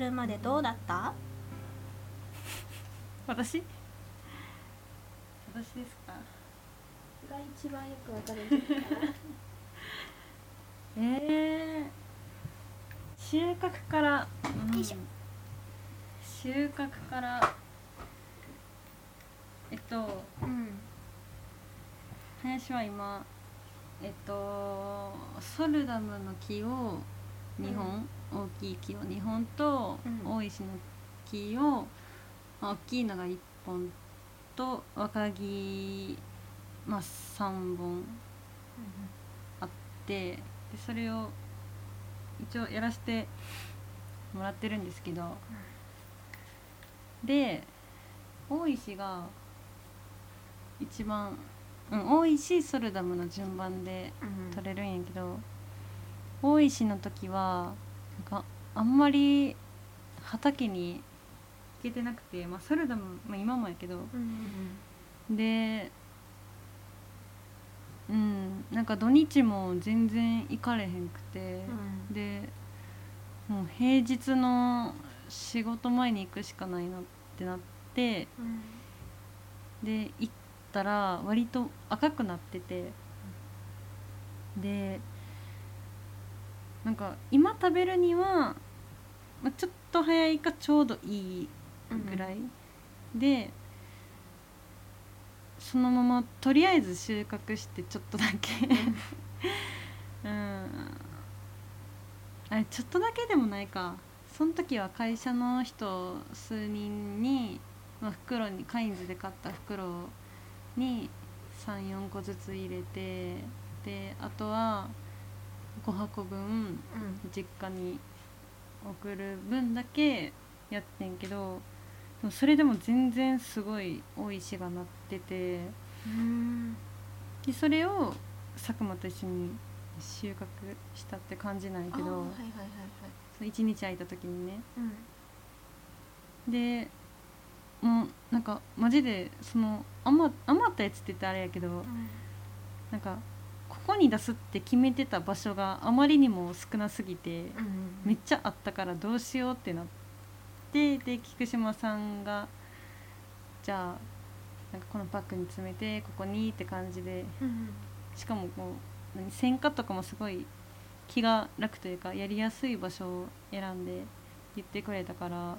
るまでどうだった？私？私ですか？が一番よくわかる えー、収穫から、うん。収穫からえっとうん。林は今えっとソルダムの木を2本、大きい木を2本と、うん。大石の木を、まあ、大きいのが1本と若木、まあ、3本あってでそれを一応やらせてもらってるんですけど、で大石が一番、うん、大石ソルダムの順番でうん。取れるんやけど大石の時はなんかあんまり畑に行けてなくて、まあ、ソルダム、まあ、今もやけど。うん。でうんなんか土日も全然行かれへんくて、うん。でもう平日の仕事前に行くしかないなってなって。うん。で行ったら割と赤くなってて。でなんか今食べるには、まあ、ちょっと早いかちょうどいいぐらい、でそのままとりあえず収穫してちょっとだけ。うん。あれちょっとだけでもないか。その時は会社の人数人に、まあ、袋にカインズで買った袋に34個ずつ入れてであとは5箱分うん。実家に送る分だけやってんけどでもそれでも全然すごい多い石がなっててうん。でそれを佐久間と一緒に収穫したって感じなんやけどあーはいはいはいはい。そう1日空いた時にね。うん。でもうなんかマジでその余余ったやつって言ったらあれやけどなんかここに出すって決めてた場所があまりにも少なすぎてうん。めっちゃあったからどうしようってなってで菊島さんがじゃあなんかこのパックに詰めてここにって感じでうん。しかもこう何線化とかもすごい気が楽というかやりやすい場所を選んで言ってくれたから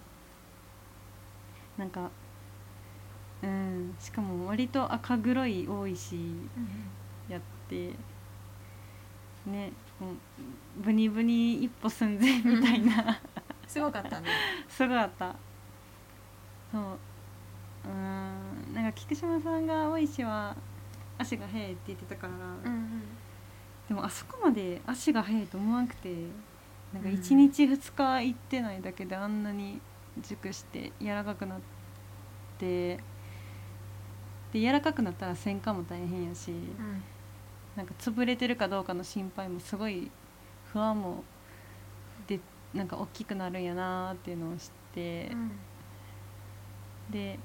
なんかうんしかも割と赤黒い多いしやってねもうブニブニ一歩寸前みたいな。すごかったね。すごかった。そう。うーん。なんか菊島さんが大石は足が速いって言ってたから、うんでもあそこまで足が速いと思わなくてなんかうん。1日2日行ってないだけであんなに熟して柔らかくなって。で柔らかくなったら線化も大変やし、うんなんか潰れてるかどうかの心配もすごい不安もでなんか大きくなるんやなーっていうのを知ってう、ん。で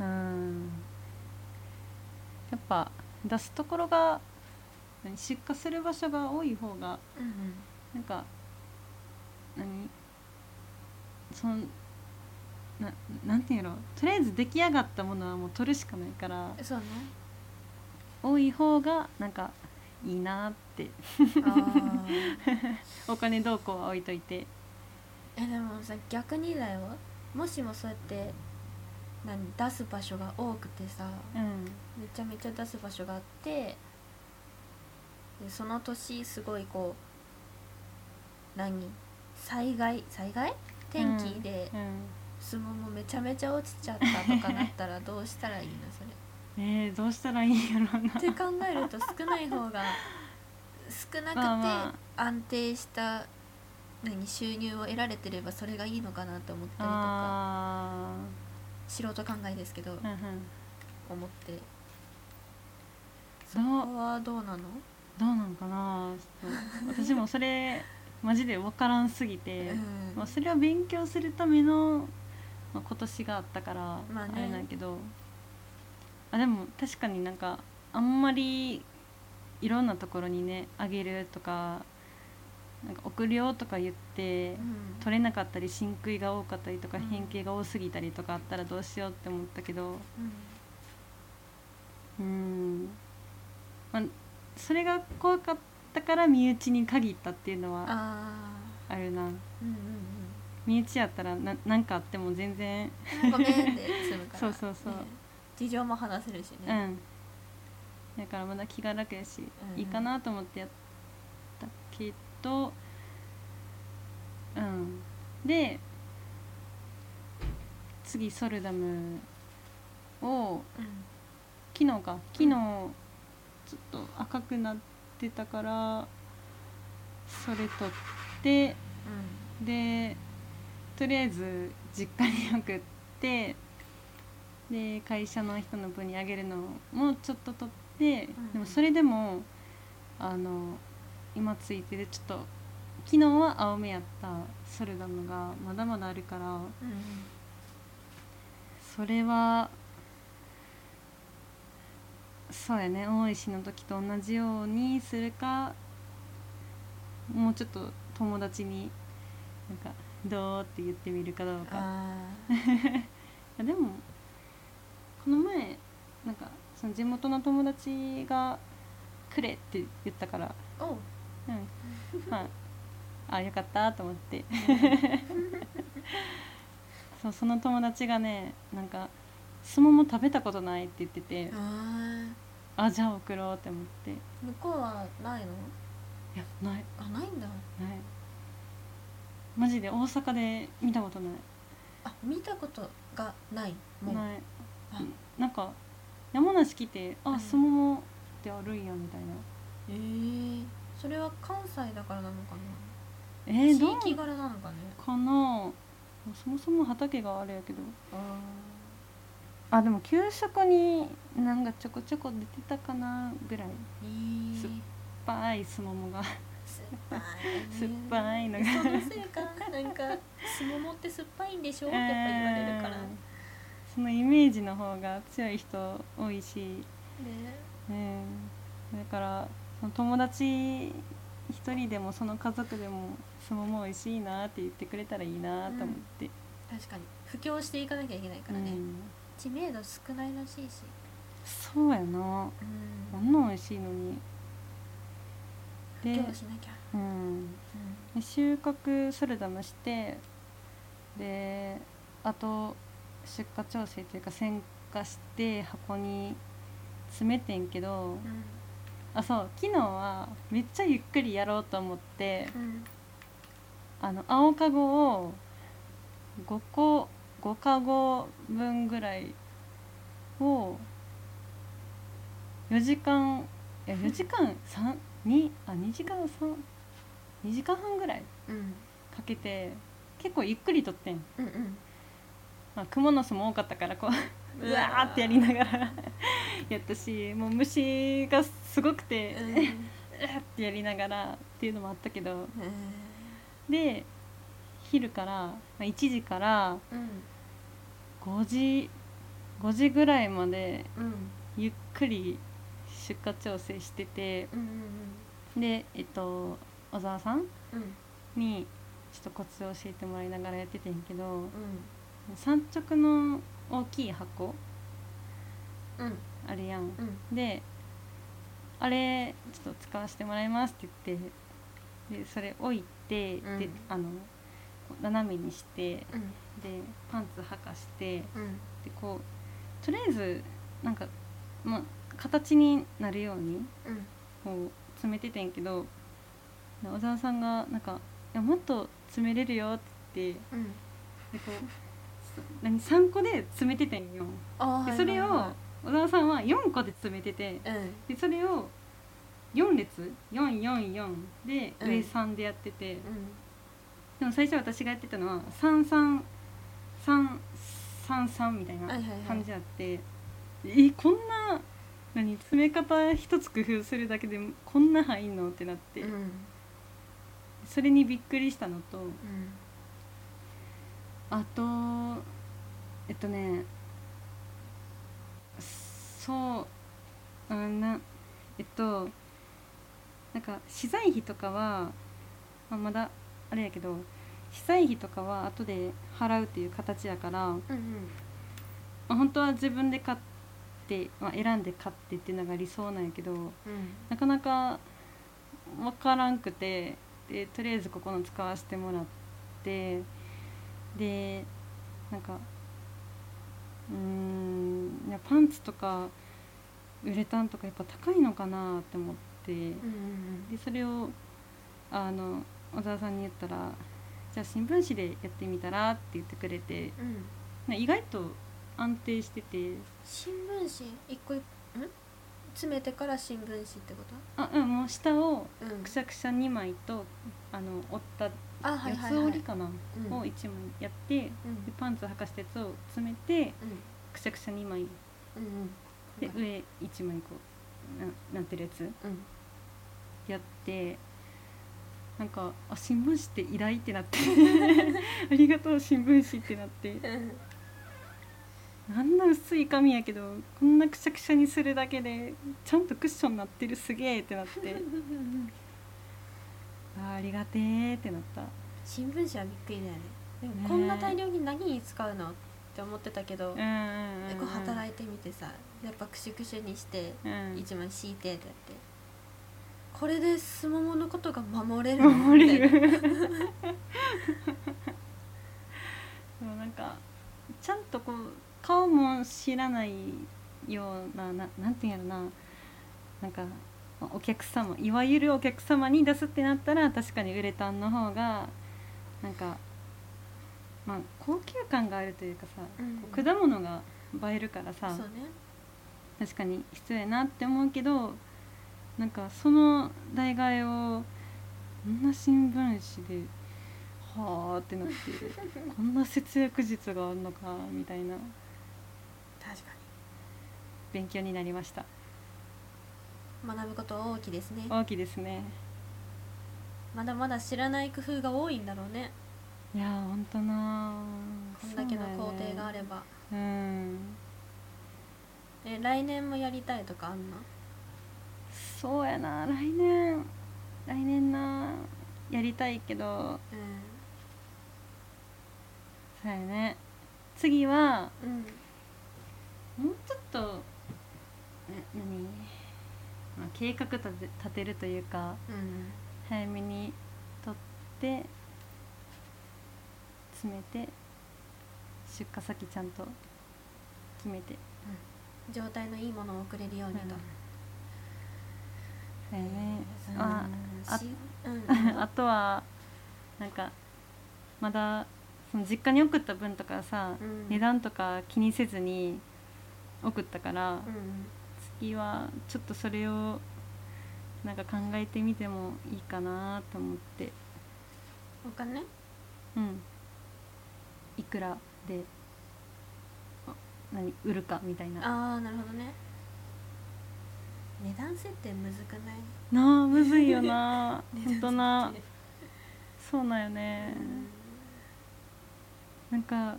うん。やっぱ出すところが何出荷する場所が多い方がうんなんか何そのななんていうのとりあえず出来上がったものはもう取るしかないからそうね多い方がなんかいいなって。あ お金どうこうは置いといて。えでもさ逆にだよ。もしもそうやって何出す場所が多くてさうん。めちゃめちゃ出す場所があってでその年すごいこう何？災害？災害？天気でうん。相撲もめちゃめちゃ落ちちゃったとかなったらどうしたらいいの？それえー、どうしたらいいんやろうな。って考えると少ない方が少なくて安定した何収入を得られてればそれがいいのかなと思ったりとかあ素人考えですけどーうんうん。思って。そこはどうなの？どうなんかな私もそれマジで分からんすぎて、うん。まあ、それは勉強するための、まあ、今年があったからまあれなんやけど、あでも確かになんかあんまりいろんなところにねあげるとかなんか送るよとか言ってうん。取れなかったり真空が多かったりとかうん。変形が多すぎたりとかあったらどうしようって思ったけどうん。うん、まあ、それが怖かったから身内に限ったっていうのはああるな。あうんうん。身内やったらな何かあっても全然うんごめんって済むから。そうそうそう。ね事情も話せるしうねん。だからまだ気が楽やし、うんいいかなと思ってやったけどうん。で次ソルダムをうん。昨日か。昨日ちょっと赤くなってたからそれ取ってでとりあえず実家に送ってで会社の人の分にあげるのもちょっと取って、ん。でもそれでもあの今ついてるちょっと昨日は青目やったソルダムがまだまだあるからうんうん。それはそうやね大石の時と同じようにするかもうちょっと友達になんか「どう?」って言ってみるかどうか。あ いやでもこの前なんかその地元の友達が「くれ」って言ったからーおう。うん。まああよかったと思って。そうその友達がねなんか相撲も食べたことないって言っててああじゃあ送ろうって思って。いー向こうはないの？やない。あないんだ。ない。マジで大阪で見たことない。あ見たことがない。もう。ない。あなんか山梨来てうん。あ相撲もってあるんやみたいな。えー、それは関西だからなのかな？えー、地どう域柄なのかね？かな？そもそも畑があれやけど。ああでも給食になんかちょこちょこ出てたかなぐらい。えー、酸っぱいすももが。酸っぱい、ね、酸っぱいのが。そのせいか。なんかすももって酸っぱいんでしょ？ってやっぱ言われるから、うんそのイメージの方が強い人多いし、ね。うん、だからその友達一人でもその家族でもすもも美味しいなって言ってくれたらいいなと思って、確かに。布教していかなきゃいけないからね、うん。知名度少ないらしいし。そうやな。うん。あんな美味しいのに。で布教しなきゃ。うん。で収穫ソルダムしてであと出荷調整というか選果して箱に詰めてんけどうん。あそう昨日はめっちゃゆっくりやろうと思ってうん。あの青かごを5個5かご分ぐらいを4時間いや 4時間3 2あ2時間32時間半ぐらいうん。かけて結構ゆっくりとってん、うんうんまあ、クモの巣も多かったからこううわー。ってやりながら やったしもう虫がすごくて、うん。うわーってやりながらっていうのもあったけど。で昼から、まあ、1時からうん。5時5時ぐらいまでうん。ゆっくり出荷調整しててうんうん。でえっと小沢さんうん。にちょっとコツを教えてもらいながらやっててんけどうん産直の大きい箱。うん。あるやん。うん。であれちょっと使わせてもらいますって言ってでそれ置いて、うん。であの斜めにしてうん。でパンツ履かしてうん。でこうとりあえずなんか、まあ、形になるようにうん。こう詰めててんけど小沢さんがなんか「いやもっと詰めれるよ」って言ってうん。でこうす何3個で詰めててんよ。あーでそれをはいはい。小沢さんは4個で詰めててはいでそれを4列？444でうん。上3でやってて、うん。でも最初私がやってたのは3333みたいなはいはいはい。感じあって、えこんな何詰め方一つ工夫するだけでこんな入んの？ってなって、うん。それにびっくりしたのとうんあとえっとねそううんなえっとなんか資材費とかは、まあ、まだあれやけど資材費とかは後で払うっていう形やから、まうん。あ、本当は自分で買って、まあ、選んで買ってっていうのが理想なんやけどうん。なかなか分からんくてでとりあえずここの使わせてもらってでなんかうーんいやパンツとかウレタンとかやっぱ高いのかなって思って。うんうんでそれをあの小沢さんに言ったら「じゃあ新聞紙でやってみたら?」って言ってくれて。うん。ね意外と安定してて。新聞紙？一個ん？詰めてから新聞紙ってこあうんもう下をとうん。くしゃくしゃ2枚とあの折ったあはいはいはい。折りかな、うん。を1枚やってでうん。パンツ履かしたやつを詰めてうん。くしゃくしゃ2枚。うんで上1枚こうななってるやつ。うん。やってなんかあ新聞紙って偉大ってなって。ありがとう新聞紙ってなって。うん。あんな薄い紙やけどこんなくしゃくしゃにするだけでちゃんとクッションなってるすげえってなって あーありがてーってなった。新聞紙はびっくりだよね。でもねこんな大量に何に使うのって思ってたけど、うんうんうんでこう働いてみてさやっぱクシュクシュにしてうん。一枚敷いてってやって。これですもものことが守れるの？守れみたいな。る でもなんかちゃんとこう顔も知らないようなななんていうんやろな。なんかお客様いわゆるお客様に出すってなったら確かにウレタンの方がなんかまあ高級感があるというかさ、うん果物が映えるからさね。確かに必要やなって思うけどなんかその代替えをこんな新聞紙ではあってなって こんな節約術があるのかみたいな。確か勉強になりました。に学ぶこと大きいですね。大きいですね。まだまだ知らない工夫が多いんだろうね。いやーほんとなこんだけの工程があれば、うん。え来年もやりたいとかあんの？そうやな。来年。来年なやりたいけど。うそうやね。次はんうん。もうちょっとえ何、まあ、計画立て立てるというかうん。早めに取って詰めて出荷先ちゃんと決めて。状態のいいものを送れるようにと、うん。そうやね。うん。ああしうん。あとはなんかまだその実家に送った分とかさ、うん。値段とか気にせずに送ったから、うん次はちょっとそれをなんか考えてみてもいいかなと思って。お金？うん。いくらで？あ何？売るかみたいな。ああなるほどね。値段設定むずくない？なあむずいよな。値本当段な。そうなんよね、なんか、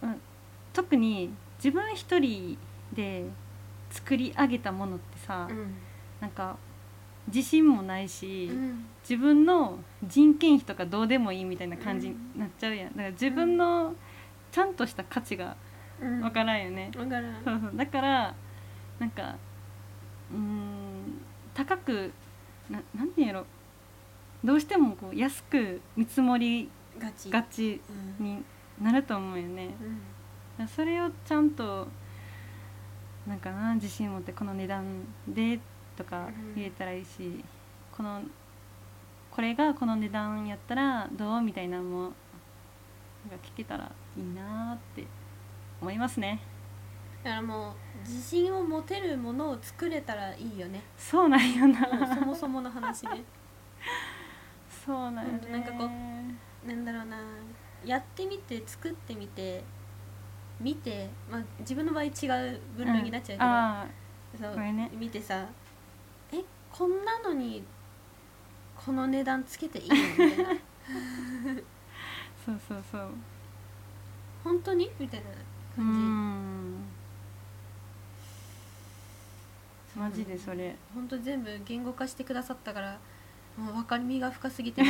うん、特に自分一人で作り上げたものってさ、うん。なんか自信もないし、うん。自分の人件費とかどうでもいいみたいな感じになっちゃうやん。だから自分のちゃんとした価値がうん。わからんよね、分からん。そうそう。だからなんかうーん高くななんていうんやろ。どうしてもこう安く見積もりがち。うん。になると思うよね。うん。それをちゃんとなんかな自信持ってこの値段でとかうん言えたらいいし、このこれがこの値段やったらどうみたいなのもなんか聞けたらいいなって思いますね。だからもう自信を持てるものを作れたらいいよね。そうなんよな。そもそもの話ね。そうなんよね。うんなんかこなんだろうなやってみて作ってみて見て、まあ、自分の場合違う分類になっちゃうけど、あそうね。見てさえこんなのにこの値段つけていいの？みたいな。そうそうそう。本当に？みたいなう感じ、ん。マジでそれ。本当全部言語化してくださったからもう分かりみが深すぎて、ね、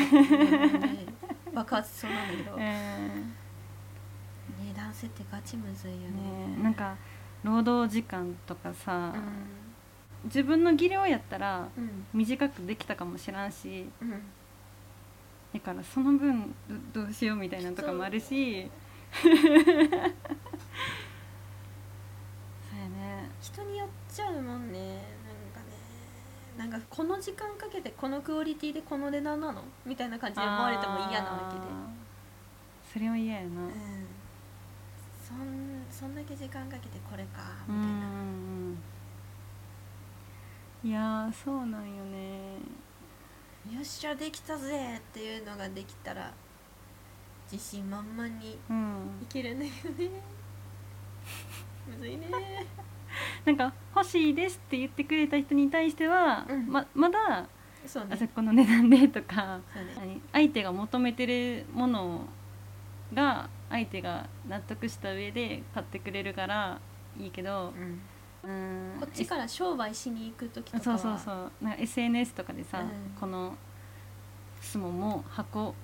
爆発しそうなんだけど、え値段設定ガチむずいよーね。ねなんか労働時間とかさ、う自分の技量やったら短くできたかもしらんしうん。だからその分どどうしようみたいなのとかもあるし。そうやね。人によっちゃうもんねなんかね。なんかこの時間かけてこのクオリティでこの値段なの？みたいな感じで思われても嫌なわけで。それは嫌やな。うんそんそんだけ時間かけてこれかうみたいな、んいやーそうなんよね。よっしゃできたぜっていうのができたら自信満々にいうん。けるんだよね。むずいね。なんか欲しいですって言ってくれた人に対しては、うん。ままだそうね。あそこの値段でとかね。何？相手が求めてるものが相手が納得した上で買ってくれるからいいけどうん。うん。こっちから商売しに行く時とかは。そうそうそう。なんか SNS とかでさ、うん。このスモも箱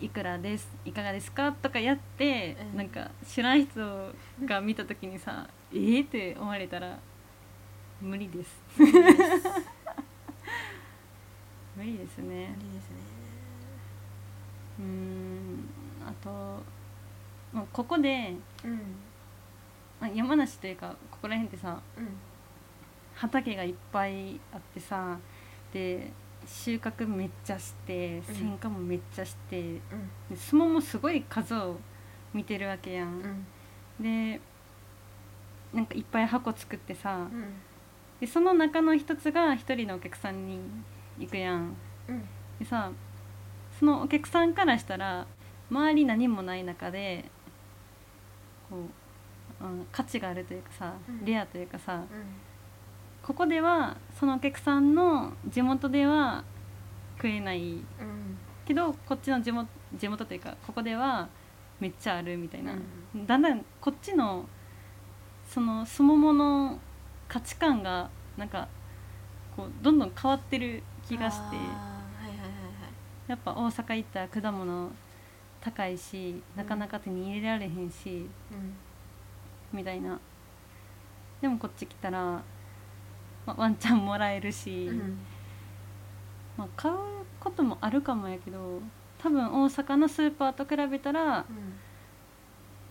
いくらです？いかがですか？とかやって、うん。なんか知らん人が見た時にさえーって思われたら無理です。無理です。ね。無理ですね。うーん。あともうここでうん。まあ山梨というかここら辺ってさうん。畑がいっぱいあってさで収穫めっちゃしてうん。選果もめっちゃして、うん。で相撲もすごい数を見てるわけやん、うん。でなんかいっぱい箱作ってさうん。でその中の一つが一人のお客さんに行くやん。うん。でさそのお客さんからしたら周り何もない中でこう、うん、価値があるというかさ、うん。レアというかさうん。ここではそのお客さんの地元では食えないうん。けどこっちの地元地元というかここではめっちゃあるみたいな、うだんだんこっちのそのすももの価値観がなんかこうどんどん変わってる気がして。やっぱ大阪行ったら果物高いしなかなか手に入れられへんし、みたいな。でもこっち来たら、まワンチャンもらえるし、まあ、買うこともあるかもやけど多分大阪のスーパーと比べたら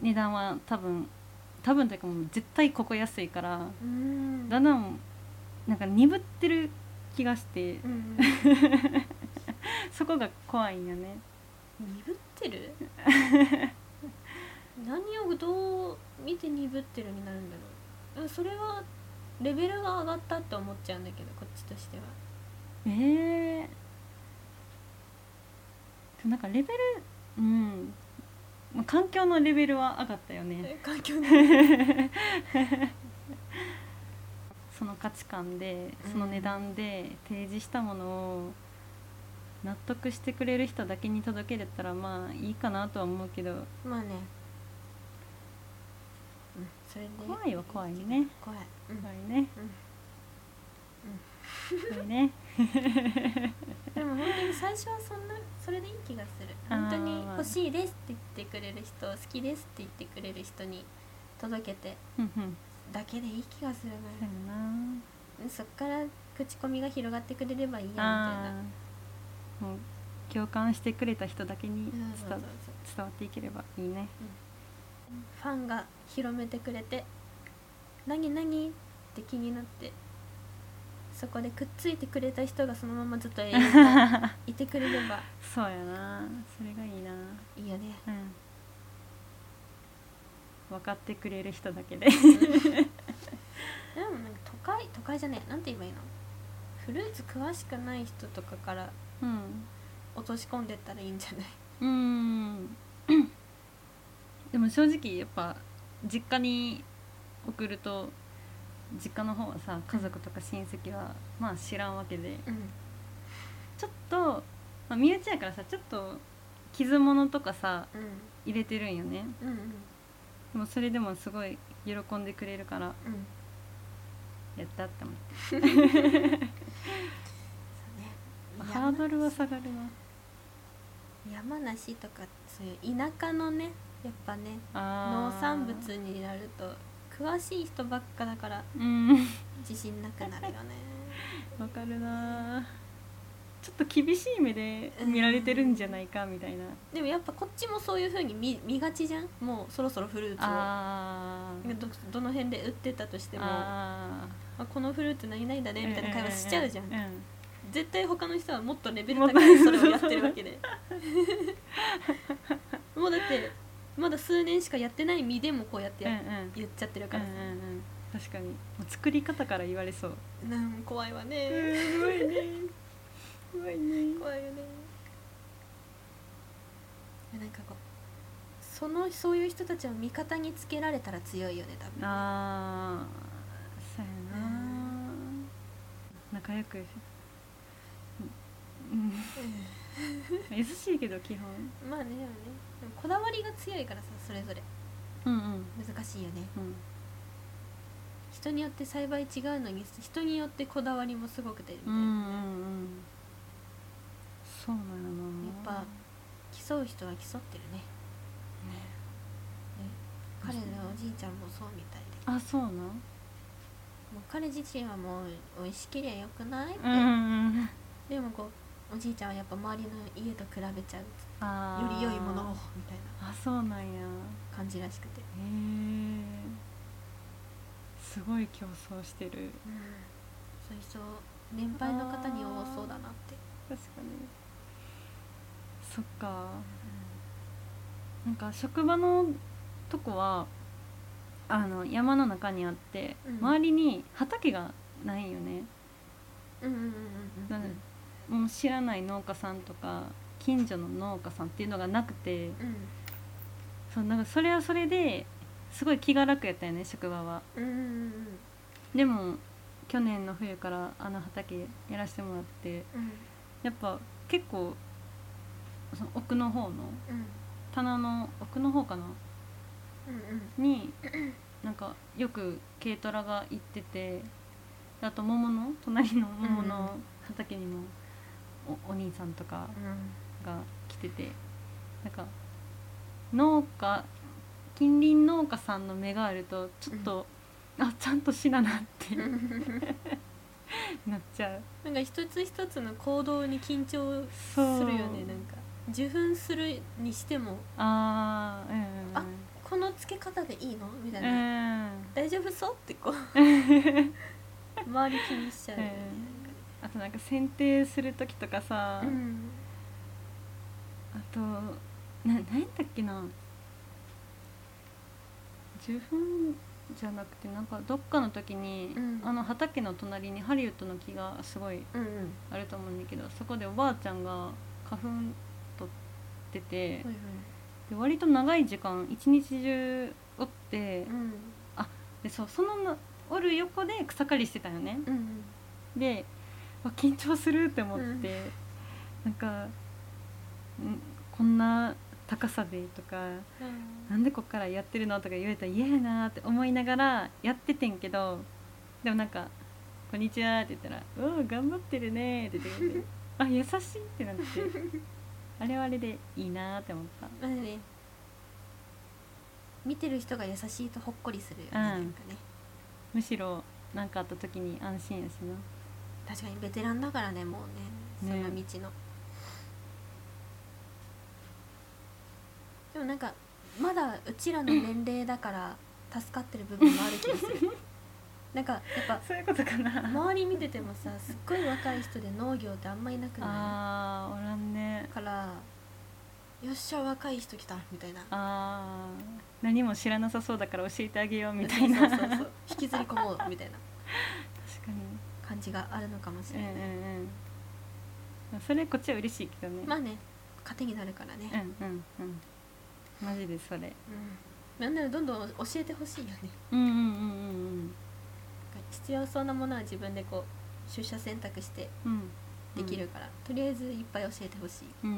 値段は多分多分というかもう絶対ここ安いからうん。だんだんなんか鈍ってる気がして。うん そこが怖いんよね。鈍ってる？何をどう見て鈍ってるになるんだろう？うんそれはレベルが上がったって思っちゃうんだけどこっちとしては。ええなんかレベルうん。まあ環境のレベルは上がったよね。え環境に その価値観でうんその値段で提示したものを納得してくれる人だけに届けれたらまあいいかなとは思うけど。まあね。うんそれで。怖いは怖いね。怖い。うん。怖いね。怖いね。でも本当に最初はそんなそれでいい気がする。本当に欲しいですって言ってくれる人好きですって言ってくれる人に届けて。うんうん。だけでいい気がするそうなやな。そっから口コミが広がってくれればいいやみたいあなーもう共感してくれた人だけに伝わっていければいいね。ファンが広めてくれて「何何?」って気になってそこでくっついてくれた人がそのままずっと永遠といてくれればそうやな。それがいいな。いいよね。うん。分かってくれる人だけで。でもなんか都会都会じゃねえ。なんて言えばいいの？フルーツ詳しくない人とかからうん落とし込んでったらいいんじゃない？うん。でも正直やっぱ実家に送ると実家の方はさ家族とか親戚はまあ知らんわけで。うん。ちょっとまあ、身内やからさちょっと傷物とかさうん。入れてるんよね。うんうん。でもそれでもすごい喜んでくれるからうん。やったって思って ハードルは下がるな。山梨とかそういう田舎のねやっぱね農産物になると詳しい人ばっかだからうん。自信なくなるよね。わかるな。ちょっと厳しい目で見られてるんじゃないかみたいな。でもやっぱこっちもそういう風に見見がちじゃん？もうそろそろフルーツを。どどの辺で売ってたとしてもああこのフルーツ何々だねみたいな会話しちゃうじゃん、んん絶対他の人はもっとレベル高いそれをやってるわけで。もうだってまだ数年しかやってない身でもこうやってや、うんうん。言っちゃってるからさ、うんうんうん。確かに。もう作り方から言われそう。なん怖いわね、怖いね。怖いね。怖いよね。なんかこうそのそういう人たちを味方につけられたら強いよね多分。ああそうやな。仲良くうん。優しいけど基本まあねでもねでもこだわりが強いからさそれぞれ。うんうん。難しいよね。うん。人によって栽培違うのに人によってこだわりもすごく出るみたいんうんうん。そうなんやっぱ競う人は競ってるね。彼のおじいちゃんもそうみたいで。あそうなんもう彼自身はもう美味しけりゃよくない？って、うんうん。でもこうおじいちゃんはやっぱ周りの家と比べちゃう。あー。より良いものをみたいな。あそうなんや。へ感じらしくて、えすごい競争してる。そういう人年配の方に多そうだなって、確かに。そっか。なんか職場のとこはあの山の中にあって、うん。周りに畑がないよね、うんうんうんうんもう知らない農家さんとか近所の農家さんっていうのがなくてうん。そうなんかそれはそれですごい気が楽やったよね職場は。うんうんうんでも去年の冬からあの畑やらせてもらってうん。やっぱ結構その奥の方のうん。棚の奥の方かな？うんになんかよく軽トラが行っててであと桃の隣の桃の畑にもおお兄さんとかうん。が来ててなんか農家近隣農家さんの目があるとちょっと、あちゃんとしななってなっちゃう。なんか一つ一つの行動に緊張するよねなんか。受粉するにしても。あーうんうんあこの付け方でいいの？みたいうんな、うん。大丈夫そう？ってこう。周り気にしちゃうよね、あとなんか剪定する時とかさ、うん。あとな何やったっけな。受粉じゃなくてなんかどっかの時に、うん。あの畑の隣にハリウッドの木がすごいうんうん。あると思うんだけどそこでおばあちゃんが花粉取ってて、はいはい。で割と長い時間一日中おって、うん。でそうそのなおる横で草刈りしてたよね。うん。でわ緊張するって思って、うん。なんかんこんな高さでとかなんでこっからやってるのとか言われたら嫌やなって思いながらやっててんけどでもなんか「こんにちは」って言ったら「おお頑張ってるね」って言って あ優しいってなってあれはあれでいいなって思った。見てる人が優しいとほっこりするよね、うん。なんかね。むしろ何かあった時に安心やしな確かにベテランだからねもうねそねの道の、でもなんかまだうちらの年齢だから助かってる部分もある気がする。なんかやっぱそういうことかな。周り見ててもさすっごい若い人で農業ってあんまいなくなあーおらんね。いからよっしゃ若い人来たみたいな。あー何も知らなさそうだから教えてあげようみたいな。引きずり込もうみたいな 感じがあるのかもしうんうんれない、うん。それこっちは嬉しいけどね。まあね糧になるからね、うんうんうん。マジでそれ。うん、なんならどんどん教えてほしいよね。うんうんうんうん必要そうなものは自分でこう出社選択してうんうんできるから、とりあえずいっぱい教えてほしい。うん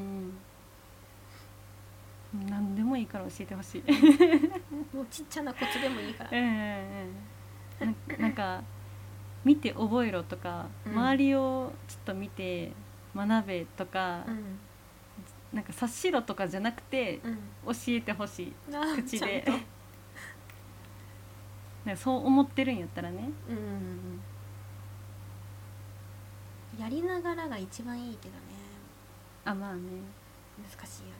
うん。何でもいいから教えてほしい。もうちっちゃなコツでもいいから。うんうんうん。ななんか見て覚えろとか、うん。周りをちょっと見て学べとか、うん。なんか察しろとかじゃなくてうん。教えてほしい。あー口で。ちゃんと。なんかそう思ってるんやったらね。うんうんうんやりながらが一番いいけどね。あまあね、難しいよね。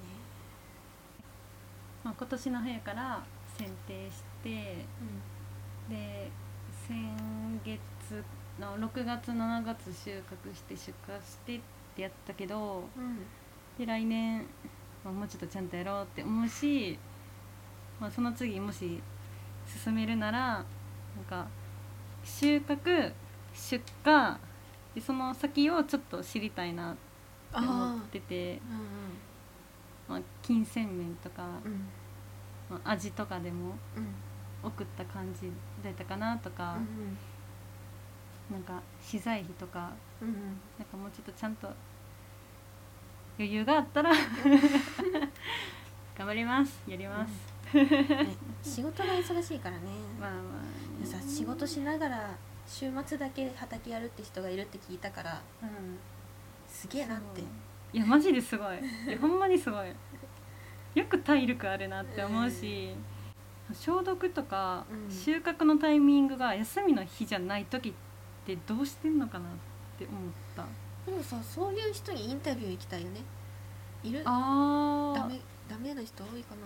まあ、今年の冬から選定してで先月の6月7月収穫して出荷してってやったけどうん。うんで来年、まあ、もうちょっとちゃんとやろうって思うし、まあ、その次もし進めるならなんか収穫出荷でその先をちょっと知りたいなって思あっててあまあ、金銭面とか、うん。うんまあ、味とかでもうん。送った感じだったかなとか、なんか資材費とかうんうん。なんかもうちょっとちゃんと余裕があったら 頑張ります。やります、ね仕事が忙しいからね。まあまあ、さ仕事しながら週末だけ畑やるって人がいるって聞いたからうんすげえなって。い。やマジですごい。いやほんまにすごい。よく体力あるなって思うし、消毒とかうん。収穫のタイミングが休みの日じゃない時ってどうしてんのかなって思った。でもさそういう人にインタビュー行きたいよね。いる？あダメダメな人多いかな。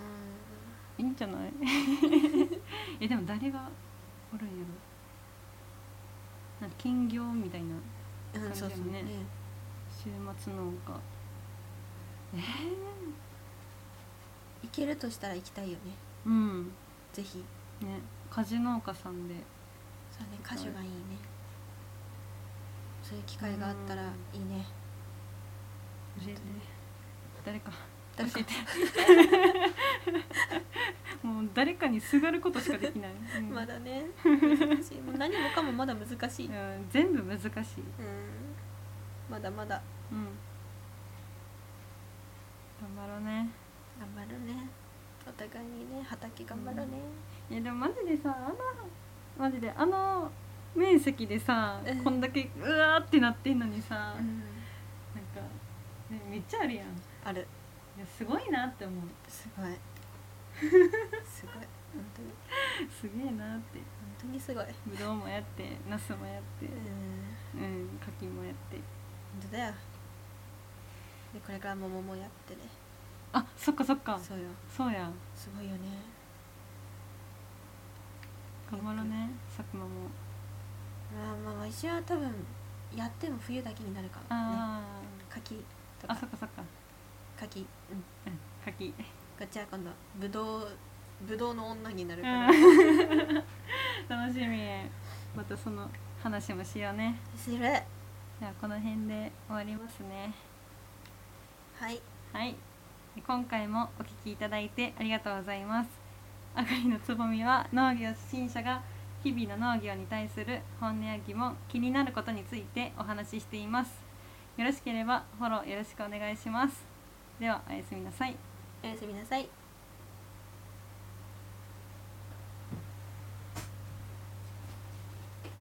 いいんじゃない？えでも誰がおるんやろ？なんか兼業みたいなうん感じだよね。ね。週末農家え行けるとしたら行きたいよね。ー、うん。ぜひ。ね果樹農家さんで。そうね歌手がいいねそういう機会があったらいいね。教えて。誰か。誰か。もう誰かにすがることしかできない、うん。まだね。難しい。もう何もかもまだ難しい、うん、うん全部難しい。まだまだ。うん。頑張ろうね。頑張るね。お互いにね畑頑張ろうね、いやでもマジでさあのマジであの面積でさ、うん。こんだけうわーってなってんのにさ、なんか、うんね、めっちゃあるやん。いある。やすごいなって思う。すごい。すごい。本当に。すげえなって。本当にすごい。ぶどうもやってナスもやってうん。うん柿もやって。本当だよ。でこれから桃もやってね。あそっかそっか。そうよ。そうや。すごいよね。頑張ろうね佐久間も。まあまあ毎週は多分やっても冬だけになるかもね。あ柿とー、あかそっかそっか。柿。うん。うん柿。こっちは今度ぶどうぶどうの女になるから、楽しみ。またその話もしようね。する。じゃあこの辺で終わりますね。はい。はい。今回もお聞きいただいてありがとうございます。あがりのつぼみは農業初心者が日々の農業に対する本音や疑問気になることについてお話ししています。よろしければフォローよろしくお願いします。ではおやすみなさい。おやすみなさい。